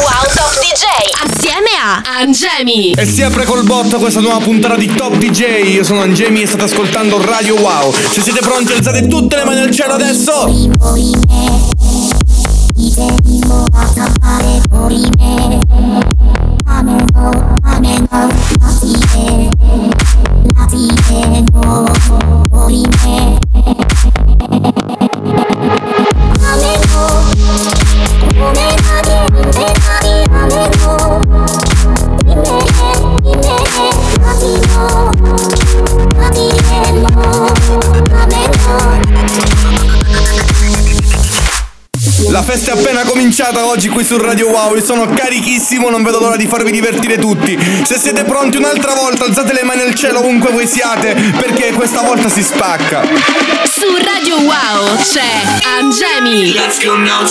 Wow Top DJ assieme a Angemi. E si apre col botto questa nuova puntata di Top DJ. Io sono Angemi e state ascoltando Radio Wow. Se siete pronti, alzate tutte le mani al cielo adesso. La festa è appena cominciata oggi qui su Radio Wow. Io sono carichissimo, non vedo l'ora di farvi divertire tutti. Se siete pronti un'altra volta, alzate le mani al cielo ovunque voi siate, perché questa volta si spacca. Su Radio Wow c'è Angemi. Let's go now,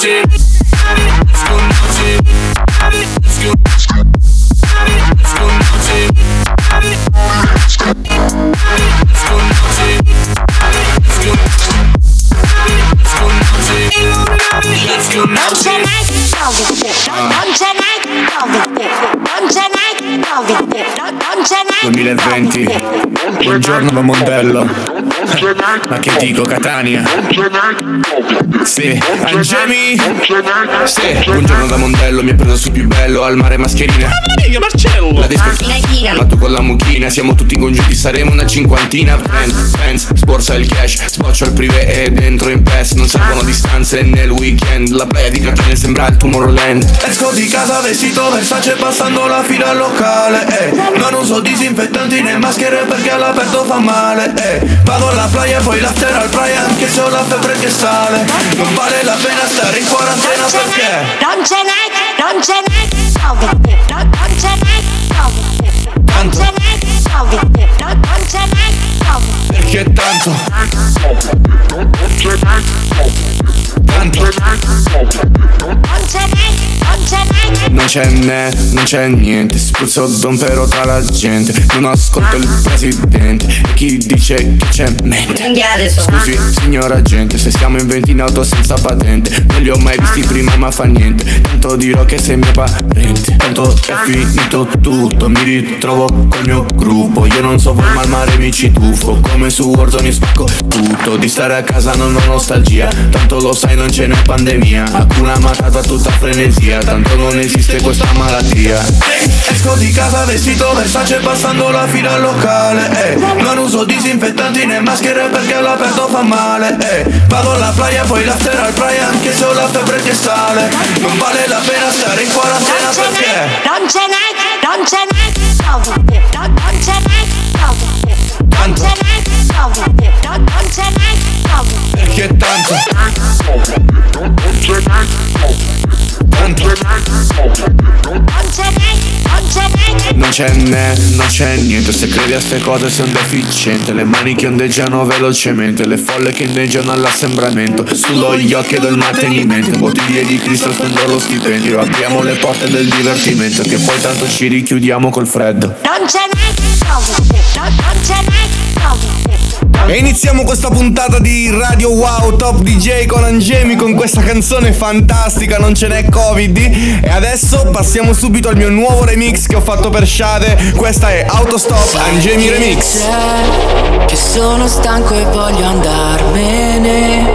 2020, buongiorno da Mondello. Ma che dico, Catania? Sì, Angemi? Sì, buongiorno da Mondello, mi ha preso su più bello al mare mascherina. La discoteca, ma tu con la mucchina, siamo tutti congiunti, saremo una cinquantina. Friends, friends, sborsa il cash, sboccio il privé e dentro in PES. Non servono distanze nel weekend, la playa di Catania sembra il Tomorrowland. Esco di casa vestito Versace passando la fila al locale, eh. Non uso disinfettanti né maschere perché all'aperto fa male, eh. Vado alla playa e poi l'after al playa anche se ho la febbre che sale. Non vale la pena stare in quarantena perché Non ce n'è, non ce n'è, non ce n'è, non ce n'è, non, ce n'è. Perché tanto Tanto Non c'è né, non c'è niente Spruzzo don però tra la gente. Non ascolto il presidente E chi dice che c'è mente? Scusi signora gente Se siamo in 20 in auto senza patente. Non li ho mai visti prima ma fa niente. Tanto dirò che sei mio parente. Tanto è finito tutto Mi ritrovo col mio gruppo. Io non so voi ma al mare mi ci tuffo. Come su Warzone spacco tutto. Di stare a casa non ho nostalgia Tanto lo sai non ce n'è pandemia. Hakuna Matata tutta frenesia Tanto non esiste questa malattia. Esco di casa vestito Versace passando la fila al locale eh. Non uso disinfettanti né maschere perché all'aperto fa male eh. Vado alla playa poi l'after al playa Anche se ho la febbre che sale. Non vale la pena stare in quarantena non ce perché n'è, non ce n'è, non ce n'è, non, non ce n'è, non ce n'è, non, non ce n'è, Perché tanto. Non c'è né, non c'è niente. Se credi a ste cose sei un deficiente. Le mani che ondeggiano velocemente. Le folle che inneggiano all'assembramento. Sullo gli occhi del mantenimento. Bottiglie di Cristo spendo lo stipendio. Apriamo le porte del divertimento Che poi tanto ci richiudiamo col freddo. Non n'è, Covid, non, n'è, Covid. E iniziamo questa puntata di Radio Wow Top DJ con Angemi con questa canzone fantastica, non ce n'è Covid. E adesso passiamo subito al mio nuovo remix che ho fatto per Shade. Questa è Autostop Angemi Remix. Che sono stanco e voglio andarmene.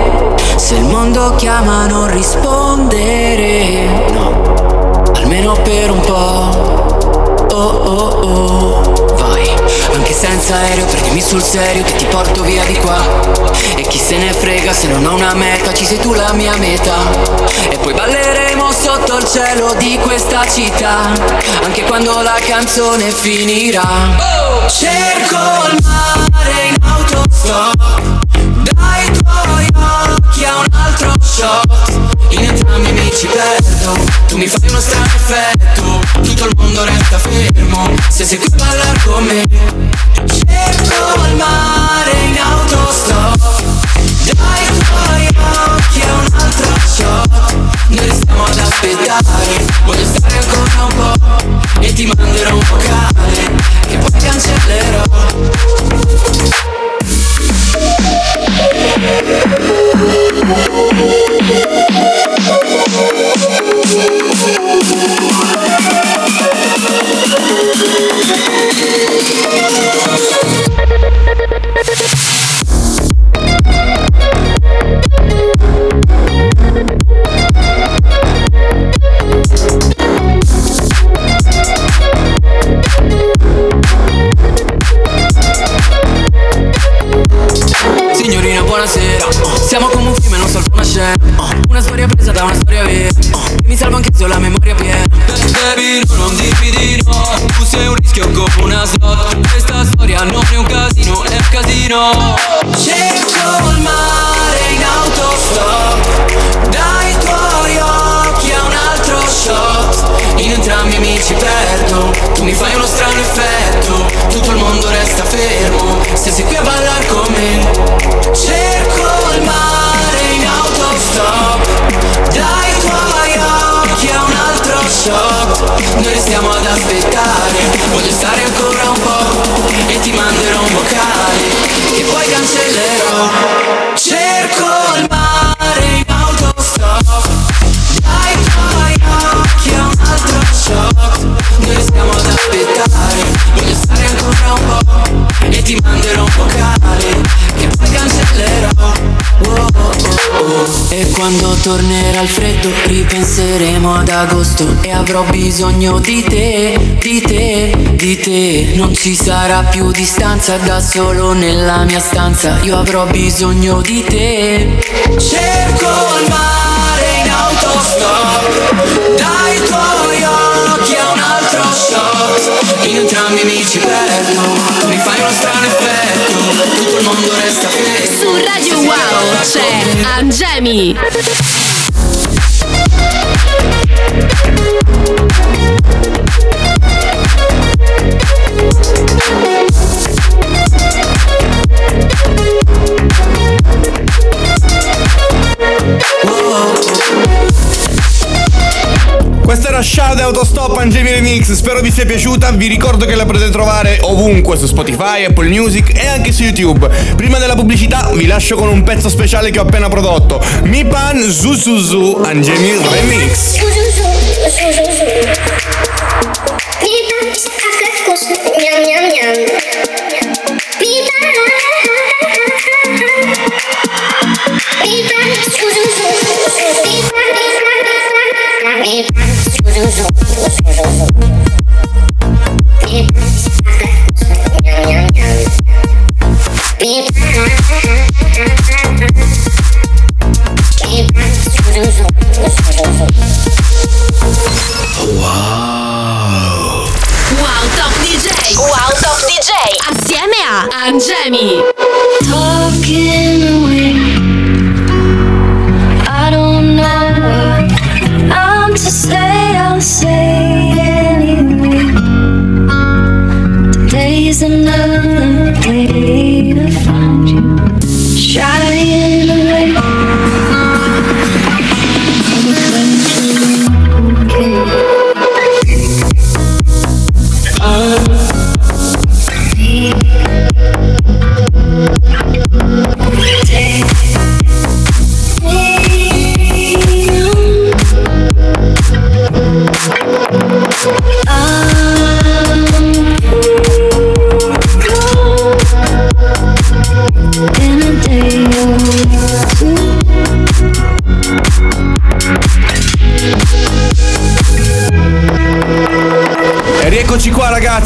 Se il mondo chiama non rispondere. No, almeno per un po'. Oh oh oh. Anche senza aereo, prendimi sul serio che ti porto via di qua. E chi se ne frega se non ho una meta, ci sei tu la mia meta. E poi balleremo sotto il cielo di questa città. Anche quando la canzone finirà. Cerco il mare in autostop Dai tuoi occhi a un altro shot. In entrambi mi ci perdo. Tu mi fai uno strano effetto. Tutto il mondo resta fermo. Se sei qui a ballare con me Cerco il mare in autostop. Dai tuoi occhi a un altro shot. Noi restiamo ad aspettare. Voglio stare ancora un po' E ti manderò un vocale Che poi cancellerò Música rischio come una slot. Questa storia non è un casino, è un casino. Cerco il mare in autostop. Dai tuoi occhi a un altro shot. In entrambi mi ci perdo. Tu mi fai uno strano effetto. Tutto il mondo resta fermo. Se sei qui a ballar con me aspettare. Voglio stare ancora un po' E ti manderò un vocale. Che poi cancellerò. Cerco il mare in autostop. Dai tuoi occhi a un altro shot. Noi restiamo ad aspettare. Voglio stare ancora un po' E ti manderò un vocale. Che poi cancellerò. Oh, oh, oh. E quando tornerà il freddo ripenseremo ad agosto. E avrò bisogno di te, di te, di te. Non ci sarà più distanza da solo nella mia stanza. Io avrò bisogno di te. Cerco il mare in autostop entrambi mi ci perdo Mi fai uno strano effetto Tutto il mondo resta fermo Su Radio Wow c'è Angemi. Questa era Shadow Autostop Angemi Remix, spero vi sia piaciuta, vi ricordo che la potete trovare ovunque su Spotify, Apple Music e anche su YouTube. Prima della pubblicità vi lascio con un pezzo speciale che ho appena prodotto, Mi Pan Zuzuzu Angemi Remix. Wow Top DJ. Wow. Assieme a Angemi.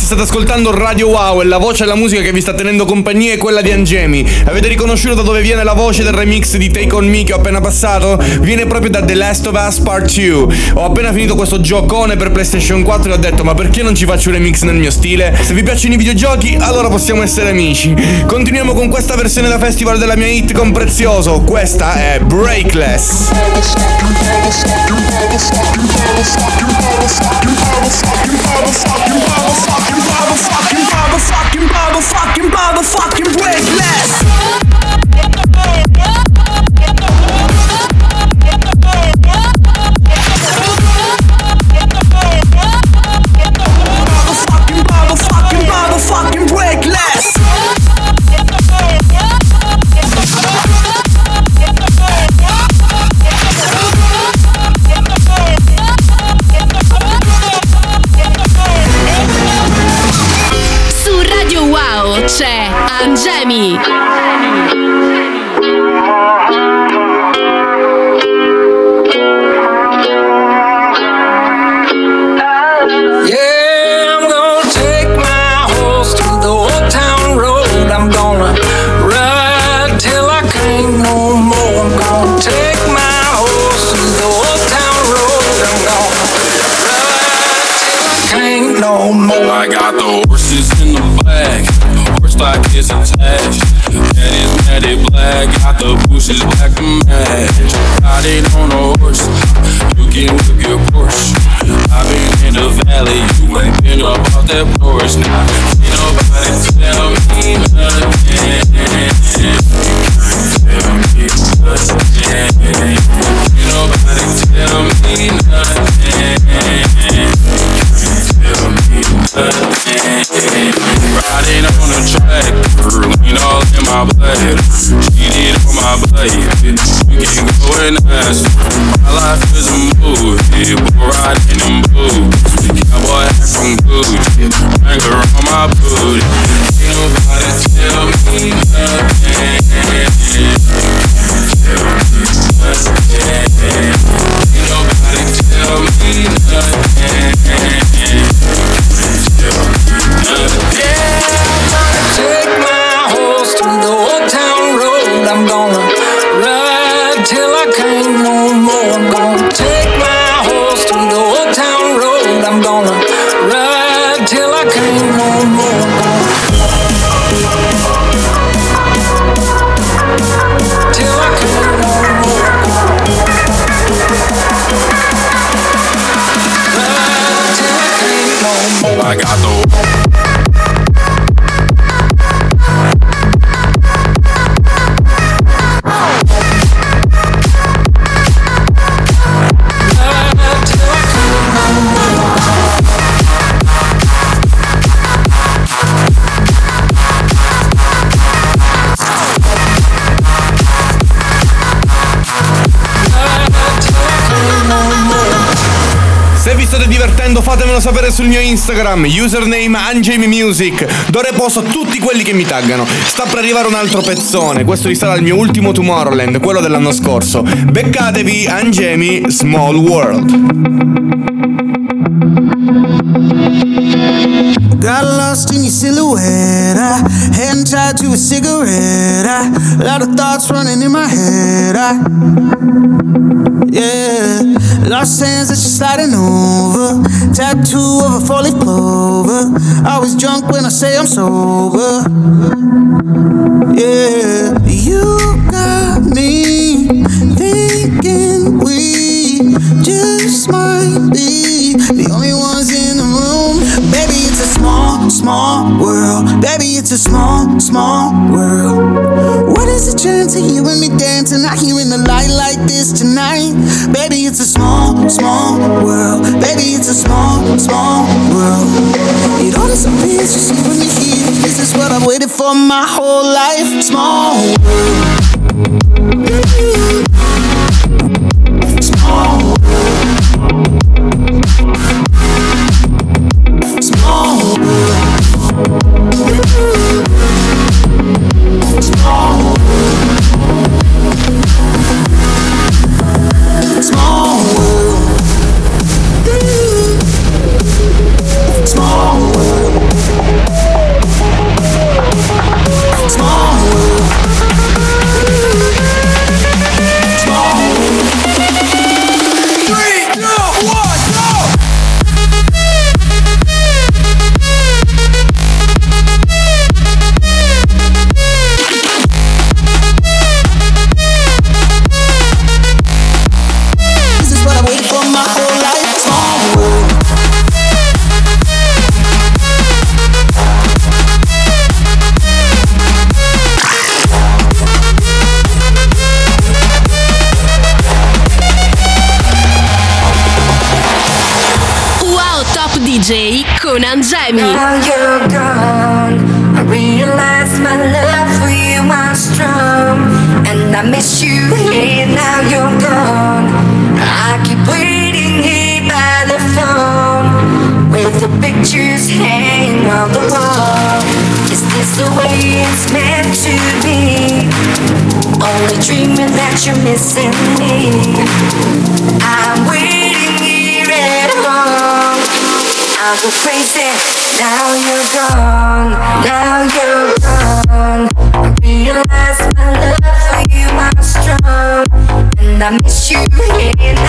State ascoltando Radio Wow e la voce e la musica che vi sta tenendo compagnia è quella di Angemi. Avete riconosciuto da dove viene la voce del remix di Take On Me che ho appena passato? Viene proprio da The Last of Us Part 2. Ho appena finito questo giocone per PlayStation 4 e ho detto ma perché non ci faccio un remix nel mio stile? Se vi piacciono i videogiochi allora possiamo essere amici. Continuiamo con questa versione da festival della mia hit con Prezioso. Questa è Breakless. Su can whip your Porsche. I've been in the valley, you ain't been up off that porch. Now, fatemelo sapere sul mio Instagram, username Angemi Music, do reposo a tutti quelli che mi taggano. Sta per arrivare un altro pezzone, questo risale al mio ultimo Tomorrowland, quello dell'anno scorso. Beccatevi Angemi Small World. Got lost in your silhouette. I hadn't tied to a cigarette. I, a lot of thoughts running in my head. I, yeah, lost hands that you're sliding over. Tattoo of a four leaf clover. I was drunk when I say I'm sober. Yeah, you got me thinking we just might be the only ones in the room. Baby, it's a small, small world. Baby, it's a small, small world. Is a chance of you and me dancing out here in the light like this tonight? Baby, it's a small, small world. Baby, it's a small, small world. It all disappears just you and me here. This is what I've waited for my whole life. Small world. by me. in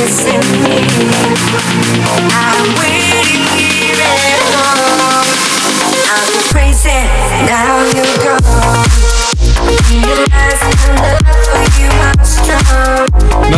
missing me. I'm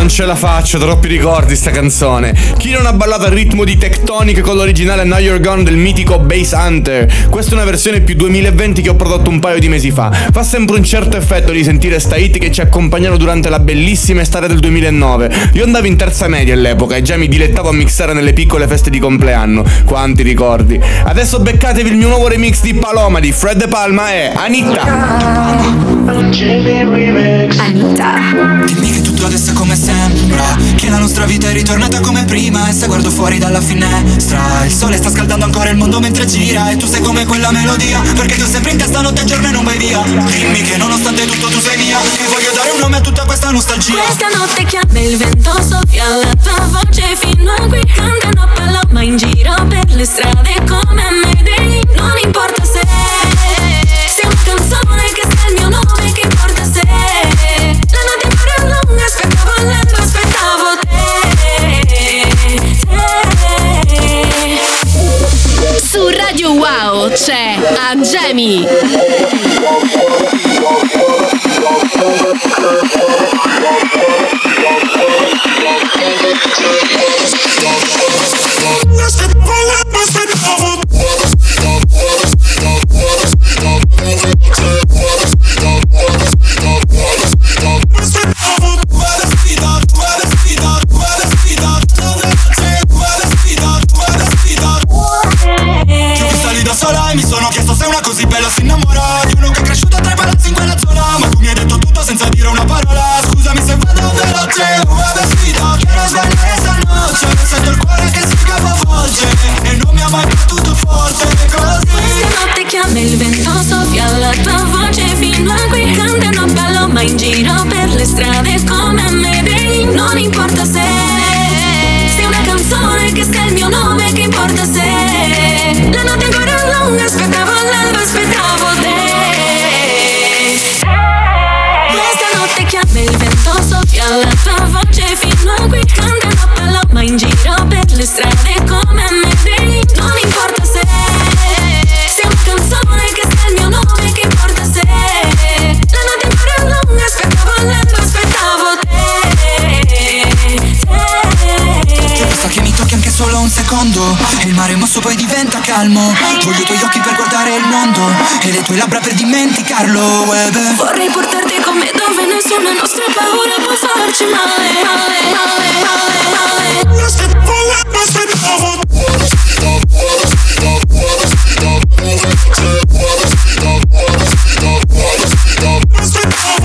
Non ce la faccio, troppi ricordi sta canzone. Chi non ha ballato al ritmo di Tectonic con l'originale Now You're Gone del mitico Bass Hunter? Questa è una versione più 2020 che ho prodotto un paio di mesi fa. Fa sempre un certo effetto di sentire sta hit che ci accompagnano durante la bellissima estate del 2009. Io andavo in terza media all'epoca e già mi dilettavo a mixare nelle piccole feste di compleanno. Quanti ricordi. Adesso beccatevi il mio nuovo remix di Paloma di Fred De Palma e Anitta. Anita. Tutto adesso come sembra Che la nostra vita è ritornata come prima E se guardo fuori dalla finestra Il sole sta scaldando ancora il mondo mentre gira E tu sei come quella melodia Perché tu sempre in testa notte e giorno e non vai via. Dimmi che nonostante tutto tu sei mia Che voglio dare un nome a tutta questa nostalgia. Questa notte chiama il vento soffia la tua voce fino a qui Cantano paloma in giro per le strade come Medellin Non importa se c'è Angemi. Ti un secondo E il mare mosso poi diventa calmo Voglio i tuoi occhi per guardare il mondo E le tue labbra per dimenticarlo eh beh. Vorrei portarti con me dove nessuna nostra paura può farci male, male, male, male, male. Mi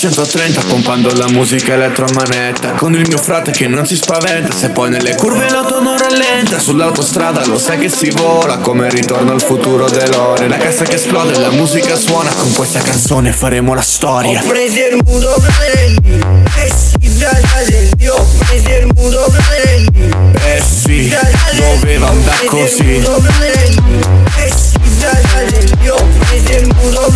130 pompando la musica elettro a manetta Con il mio frate che non si spaventa Se poi nelle curve l'auto non rallenta Sull'autostrada lo sai che si vola Come ritorno al futuro dell'ore La cassa che esplode, la musica suona Con questa canzone faremo la storia. Ho preso il muro fratelli E si fratelli Ho preso il muro fratelli Eh sì, doveva andare così Ho preso il muro fratelli E si fratelli Ho preso il muro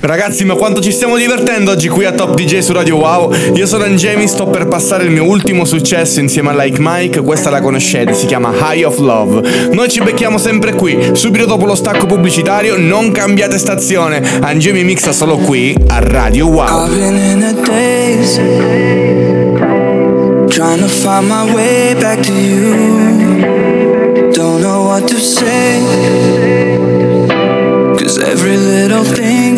Ragazzi, ma quanto ci stiamo divertendo oggi qui a Top DJ su Radio Wow. Io sono Angemi, sto per passare il mio ultimo successo insieme a Like Mike. Questa la conoscete, si chiama High of Love. Noi ci becchiamo sempre qui, subito dopo lo stacco pubblicitario. Non cambiate stazione. Angemi mixa solo qui a Radio Wow. I've been in a daze, trying to find my way back to you. Don't know what to say, cause every little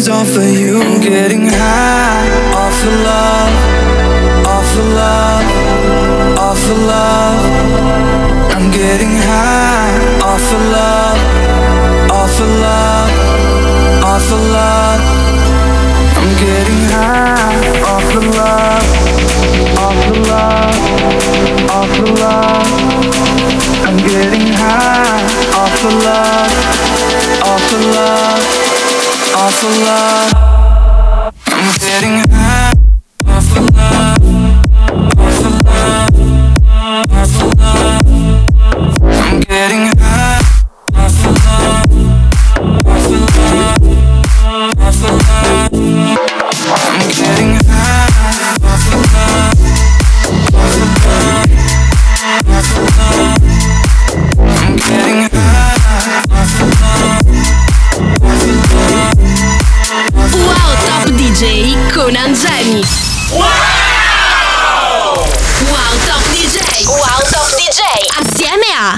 thing's all for you. I'm getting high off of love, off of love, off of love.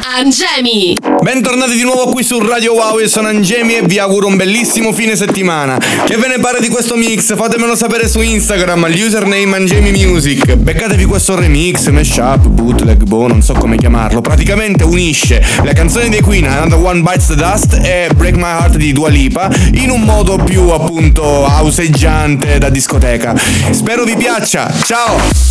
Angemi. Bentornati di nuovo qui su Radio Wow, io sono Angemi e vi auguro un bellissimo fine settimana. Che ve ne pare di questo mix? Fatemelo sapere su Instagram, all'username Angemi Music. Beccatevi questo remix, mashup, bootleg, boh, non so come chiamarlo. Praticamente unisce le canzoni dei Queen, Another One Bites the Dust e Break My Heart di Dua Lipa in un modo più appunto houseggiante da discoteca. Spero vi piaccia, ciao!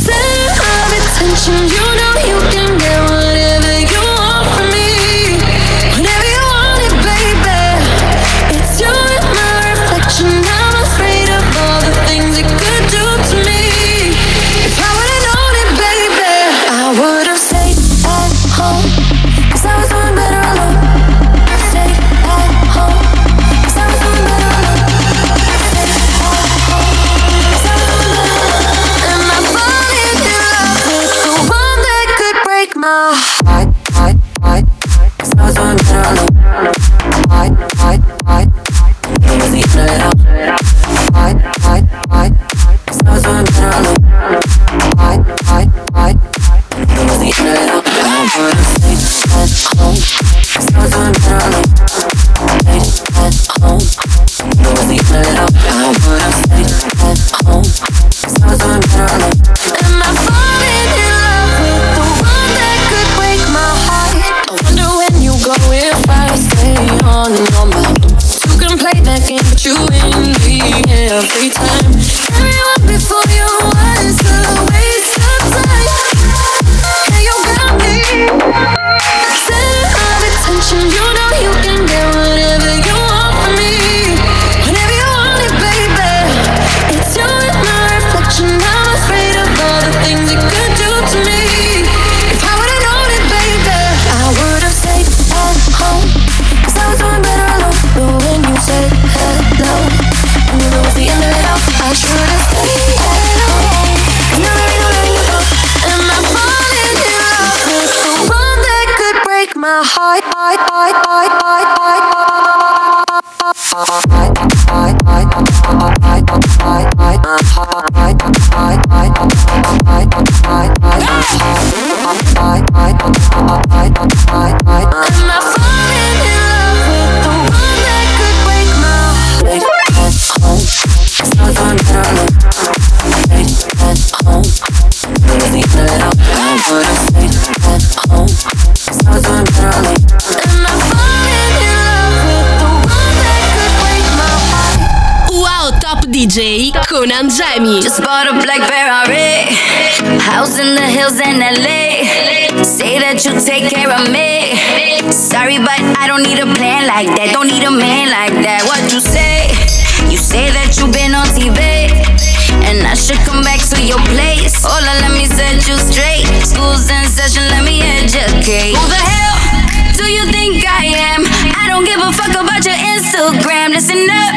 Center of attention, you know you can get DJ con Angemi. Just bought a black Ferrari, house in the hills in LA. Say that you'll take care of me. Sorry, but I don't need a plan like that. Don't need a man like that. What you say? You say that you've been on TV. And I should come back to your place. Hola, let me set you straight. School's in session, let me educate. Who the hell do you think I am? I don't give a fuck about your Instagram. Listen up,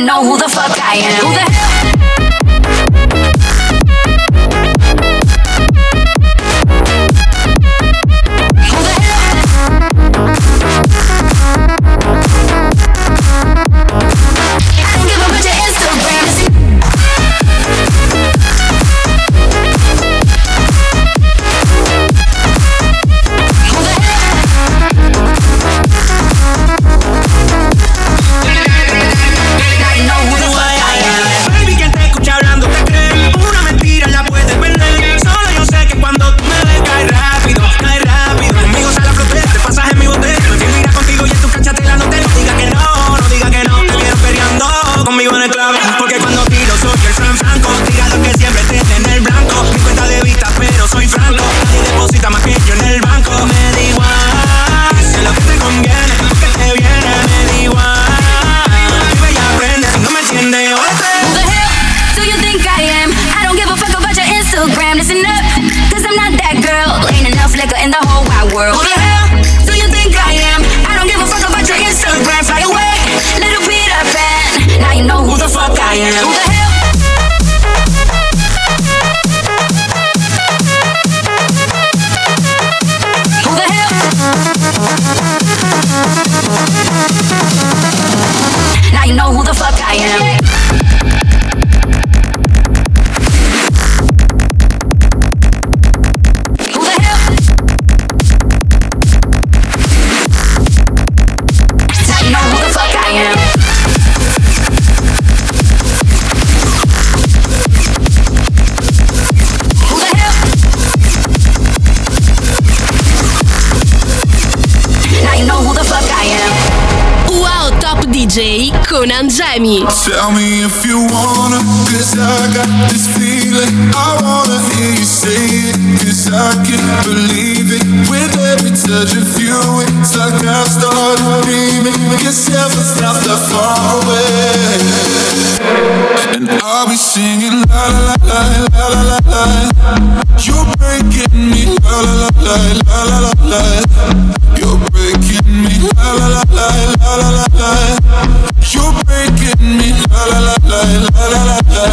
know who the fuck I am. Who the hell? Tell me if you wanna, I can't believe it. With every touch of you, it's like I've started dreaming. Guess heaven's not that far away. And I'll be singing la la la la la la la. You're breaking me la la la la la la la. You're breaking me la la la la la la la. You're breaking me la la la la la la la.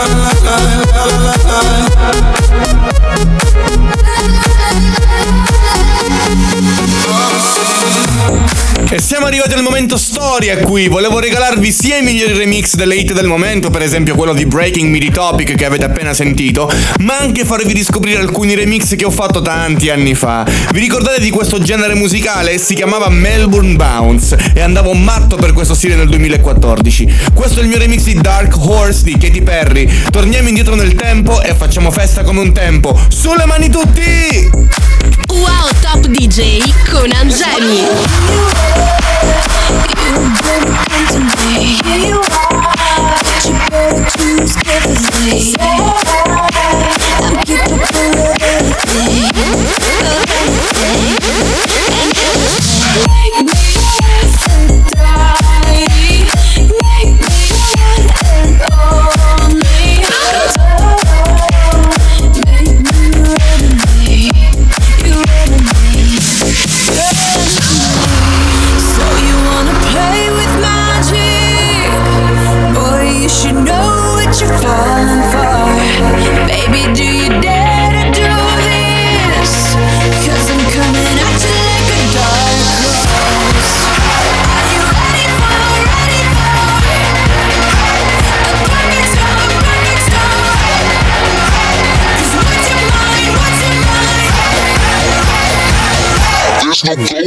La la la la la E siamo arrivati al momento storia qui. Volevo regalarvi sia i migliori remix delle hit del momento, per esempio quello di Breaking the Topic che avete appena sentito, ma anche farvi riscoprire alcuni remix che ho fatto tanti anni fa. Vi ricordate di questo genere musicale? Si chiamava Melbourne Bounce e andavo matto per questo stile nel 2014. Questo è il mio remix di Dark Horse di Katy Perry. Torniamo indietro nel tempo e facciamo festa come un tempo. Sulle mani tutti! Wow Top DJ con Angemi. So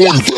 aguante.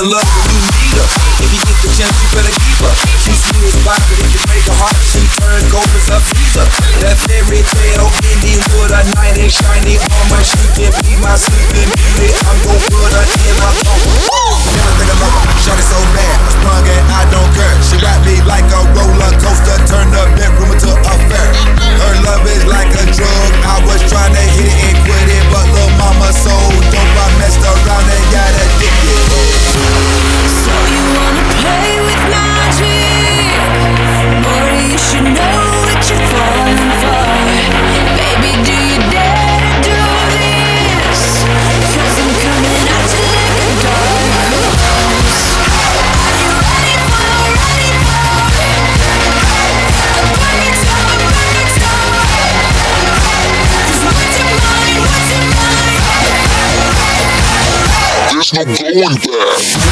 In love and you need her. If you get the chance, you better keep her. She as but if you break her heart, she turns gold as a freezer. That fairy tale ending with a knight in shiny armor. She can be my sleeping beauty. I'm gon' put her in my coma. Never think love her. Shot it so bad, I sprung and I don't care. She wrapped me like a roller coaster, turned the bedroom into a fair. Her love is like a drug. I was trying to hit it and quit it, but little mama so There's no going back.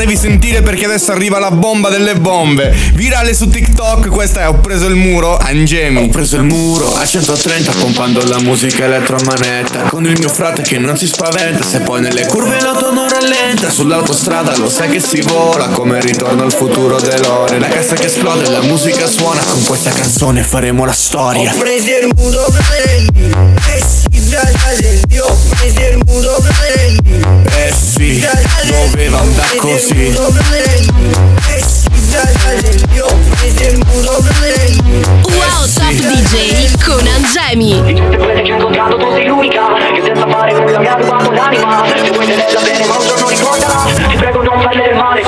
Fatevi sentire perché adesso arriva la bomba delle bombe. Virale su TikTok, questa è Ho preso il muro, Angemi. Ho preso il muro a 130 pompando la musica elettro a manetta Con il mio frate che non si spaventa Se poi nelle curve l'auto non rallenta. Sull'autostrada lo sai che si vola Come ritorno al futuro dell'ore. La cassa che esplode, la musica suona. Con questa canzone faremo la storia. Ho preso il muro prendi il muro prendi Wow Top DJ con Angemi. Di tutte quelle che ho incontrato tu sei l'unica Che senza fare nulla mi ha rubato l'anima Se vuoi tenerla bene ma un giorno ricordala Ti prego non farle del male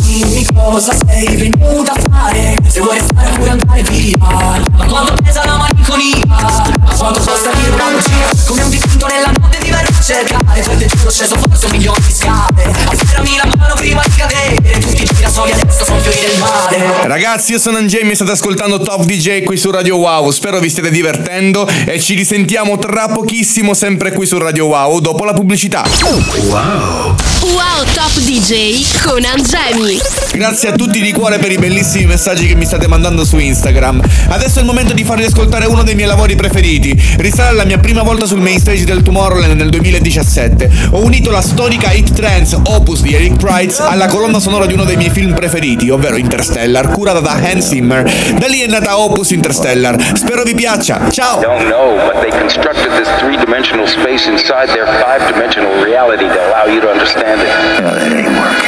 Dimmi cosa sei venuta a fare Se vuoi restare pure andare via Ma quanto pesa la malinconia Ma quanto costa dire una bugia Come un dipinto nella notte ti verrò a cercare Poi te giuro sceso forse un milione di scale Afferrami la mano prima di cadere Tutti i girasoli adesso sono fiori del mare Ragazzi, io sono Jamie e state ascoltando Top DJ qui su Radio Wow. Spero vi stiate divertendo e ci risentiamo tra pochissimo sempre qui su Radio Wow dopo la pubblicità. Wow. Wow Top DJ con Angemi. Grazie a tutti di cuore per i bellissimi messaggi che mi state mandando su Instagram. Adesso è il momento di farvi ascoltare uno dei miei lavori preferiti. Risale alla mia prima volta sul main stage del Tomorrowland nel 2017. Ho unito la storica hit trance Opus di Eric Price alla colonna sonora di uno dei miei film preferiti, ovvero Interstellar, curata da Hans Zimmer. Da lì è nata Opus Interstellar. Spero vi piaccia. Ciao! Don't know, but they constructed this three-dimensional space inside their five-dimensional reality to allow you to understand it. No, that ain't working.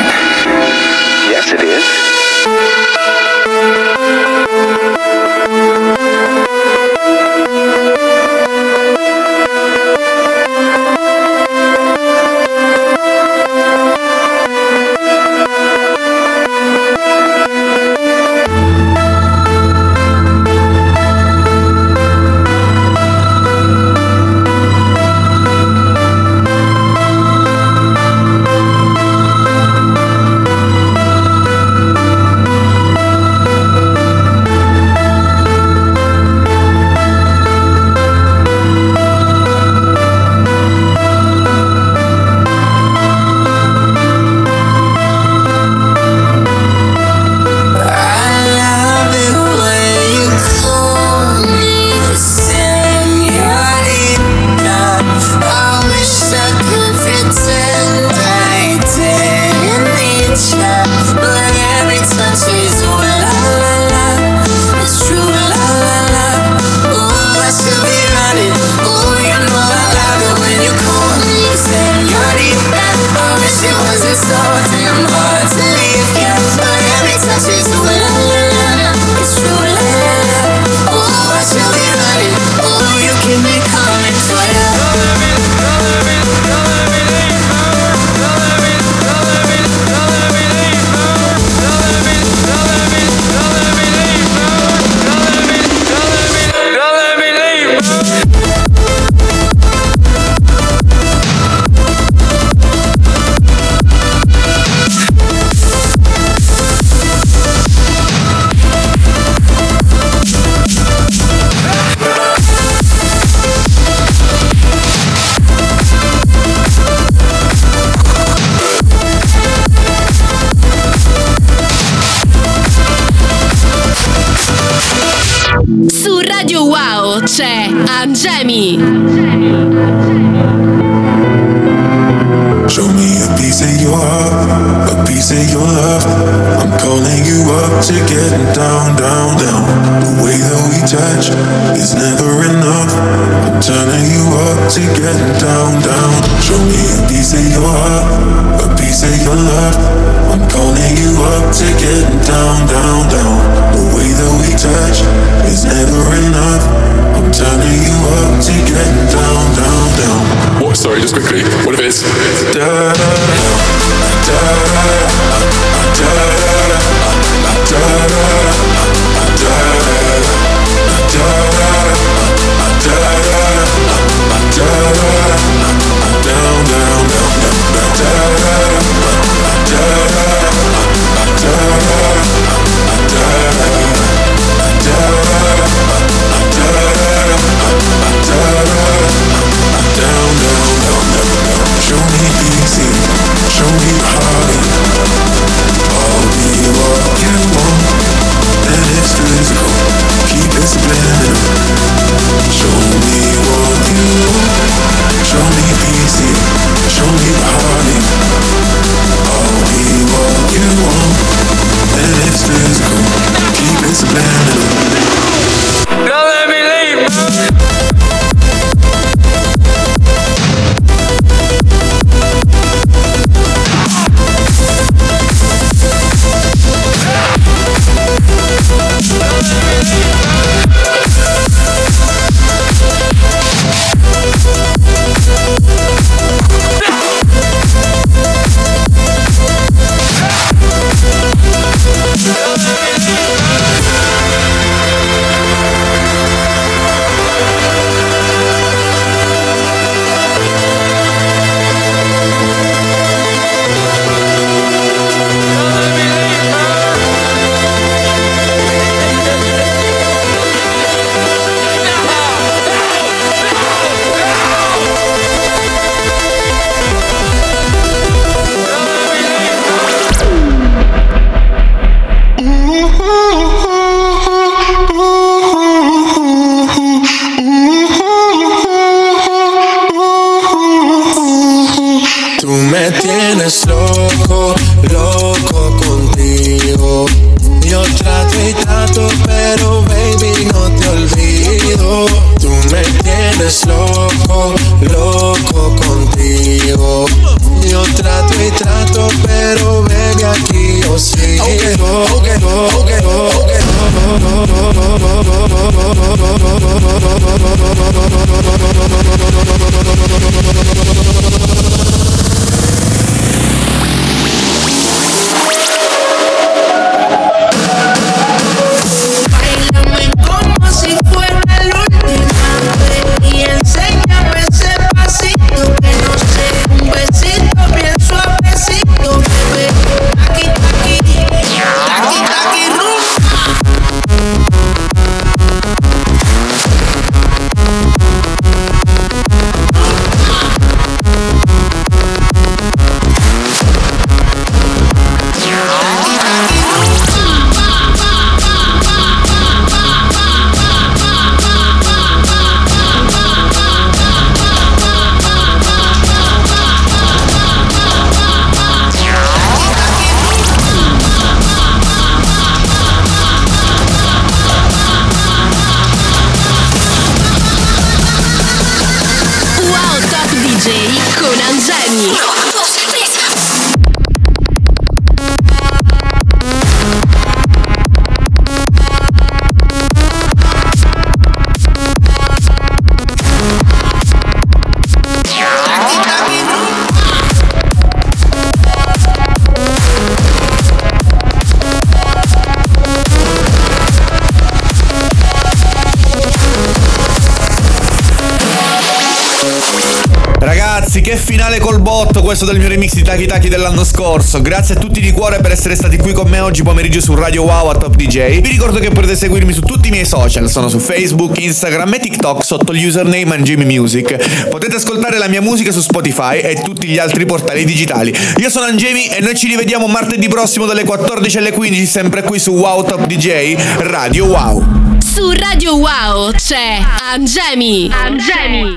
Remix di Taki dell'anno scorso. Grazie a tutti di cuore per essere stati qui con me oggi pomeriggio su Radio Wow a Top DJ. Vi ricordo che potete seguirmi su tutti i miei social, sono su Facebook, Instagram e TikTok sotto il username Angemi Music. Potete ascoltare la mia musica su Spotify e tutti gli altri portali digitali. Io sono Angemi e noi ci rivediamo martedì prossimo dalle 14 alle 15 sempre qui su Wow Top DJ Radio Wow. Su Radio Wow c'è Angemi. Angemi.